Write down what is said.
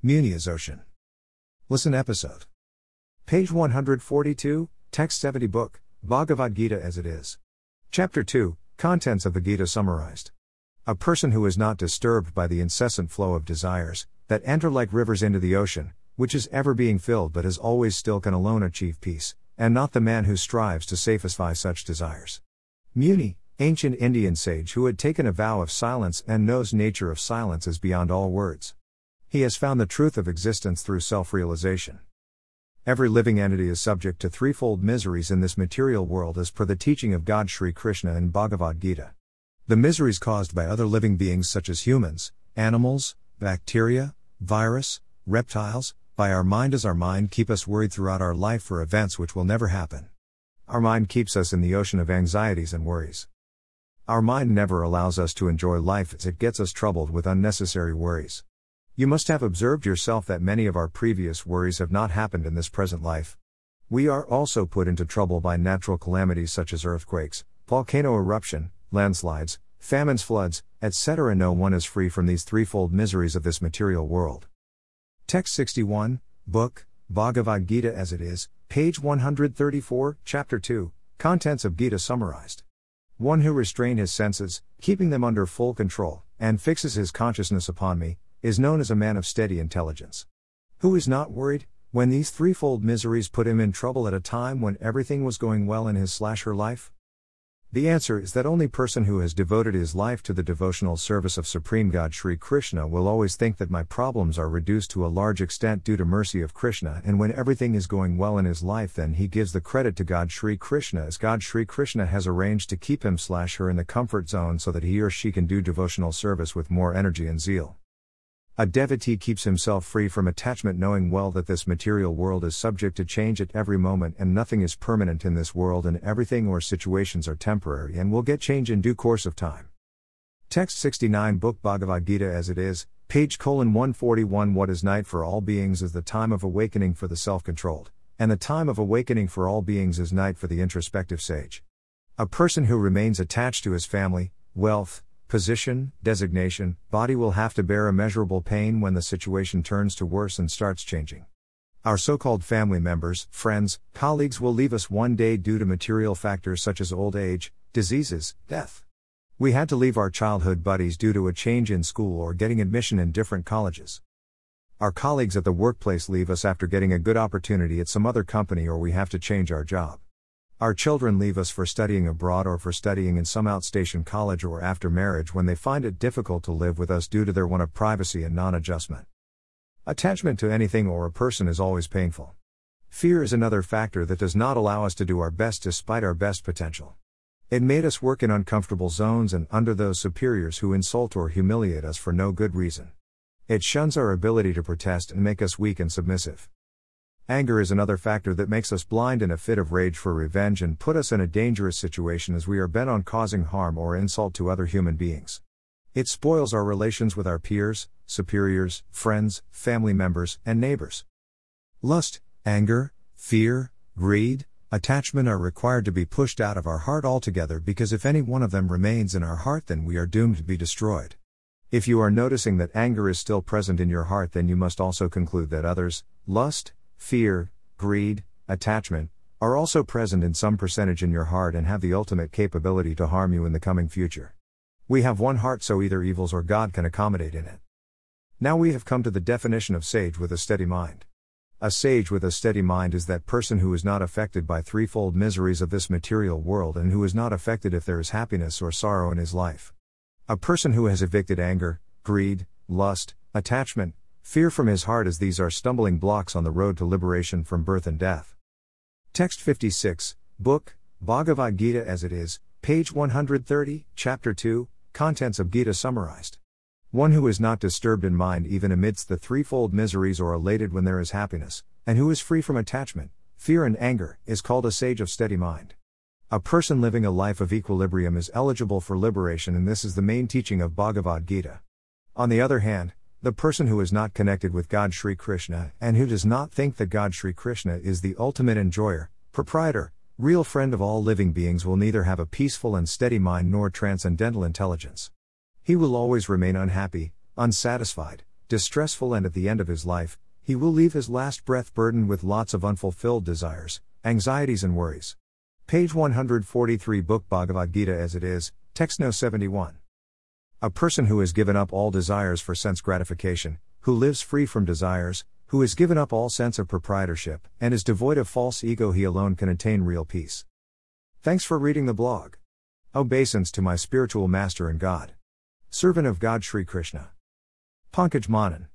Muni is ocean. Listen episode. Page 142, Text 70 Book, Bhagavad Gita as it is. Chapter 2, Contents of the Gita summarized. A person who is not disturbed by the incessant flow of desires, that enter like rivers into the ocean, which is ever being filled but is always still can alone achieve peace, and not the man who strives to satisfy such desires. Muni, ancient Indian sage who had taken a vow of silence and knows nature of silence is beyond all words. He has found the truth of existence through self-realization. Every living entity is subject to threefold miseries in this material world as per the teaching of God Sri Krishna in Bhagavad Gita. The miseries caused by other living beings such as humans, animals, bacteria, virus, reptiles, by our mind as our mind keep us worried throughout our life for events which will never happen. Our mind keeps us in the ocean of anxieties and worries. Our mind never allows us to enjoy life as it gets us troubled with unnecessary worries. You must have observed yourself that many of our previous worries have not happened in this present life. We are also put into trouble by natural calamities such as earthquakes, volcano eruption, landslides, famines, floods, etc. No one is free from these threefold miseries of this material world. Text 61, Book, Bhagavad Gita as it is, page 134, Chapter 2, Contents of Gita summarized. One who restrain his senses, keeping them under full control, and fixes his consciousness upon me, is known as a man of steady intelligence. Who is not worried, when these threefold miseries put him in trouble at a time when everything was going well in his slash her life? The answer is that only person who has devoted his life to the devotional service of Supreme God Sri Krishna will always think that my problems are reduced to a large extent due to mercy of Krishna and when everything is going well in his life then he gives the credit to God Sri Krishna as God Sri Krishna has arranged to keep him slash her in the comfort zone so that he or she can do devotional service with more energy and zeal. A devotee keeps himself free from attachment, knowing well that this material world is subject to change at every moment and nothing is permanent in this world, and everything or situations are temporary and will get change in due course of time. Text 69 Book Bhagavad Gita as it is, page colon 141 What is night for all beings is the time of awakening for the self controlled, and the time of awakening for all beings is night for the introspective sage. A person who remains attached to his family, wealth, position, designation, body will have to bear immeasurable pain when the situation turns to worse and starts changing. Our so called family members, friends, colleagues will leave us one day due to material factors such as old age, diseases, death. We had to leave our childhood buddies due to a change in school or getting admission in different colleges. Our colleagues at the workplace leave us after getting a good opportunity at some other company or we have to change our job. Our children leave us for studying abroad or for studying in some outstation college or after marriage when they find it difficult to live with us due to their want of privacy and non adjustment. Attachment to anything or a person is always painful. Fear is another factor that does not allow us to do our best despite our best potential. It made us work in uncomfortable zones and under those superiors who insult or humiliate us for no good reason. It shuns our ability to protest and make us weak and submissive. Anger is another factor that makes us blind in a fit of rage for revenge and put us in a dangerous situation as we are bent on causing harm or insult to other human beings. It spoils our relations with our peers, superiors, friends, family members, and neighbors. Lust, anger, fear, greed, attachment are required to be pushed out of our heart altogether because if any one of them remains in our heart, then we are doomed to be destroyed. If you are noticing that anger is still present in your heart, then you must also conclude that others, lust, fear, greed, attachment, are also present in some percentage in your heart and have the ultimate capability to harm you in the coming future. We have one heart, so either evils or God can accommodate in it. Now we have come to the definition of sage with a steady mind. A sage with a steady mind is that person who is not affected by threefold miseries of this material world and who is not affected if there is happiness or sorrow in his life. A person who has evicted anger, greed, lust, attachment, Fear from his heart as these are stumbling blocks on the road to liberation from birth and death. Text 56, Book, Bhagavad Gita as it is, page 130, Chapter 2, Contents of Gita summarized. One who is not disturbed in mind even amidst the threefold miseries or elated when there is happiness, and who is free from attachment, fear, and anger, is called a sage of steady mind. A person living a life of equilibrium is eligible for liberation, and this is the main teaching of Bhagavad Gita. On the other hand, the person who is not connected with God Sri Krishna and who does not think that God Sri Krishna is the ultimate enjoyer, proprietor, real friend of all living beings will neither have a peaceful and steady mind nor transcendental intelligence. He will always remain unhappy, unsatisfied, distressful, and at the end of his life, he will leave his last breath burdened with lots of unfulfilled desires, anxieties, and worries. Page 143 Book Bhagavad Gita as it is, text no 71. A person who has given up all desires for sense gratification, who lives free from desires, who has given up all sense of proprietorship, and is devoid of false ego, he alone can attain real peace. Thanks for reading the blog. Obeisance to my spiritual master and God. Servant of God Sri Krishna. Pankaj Manan.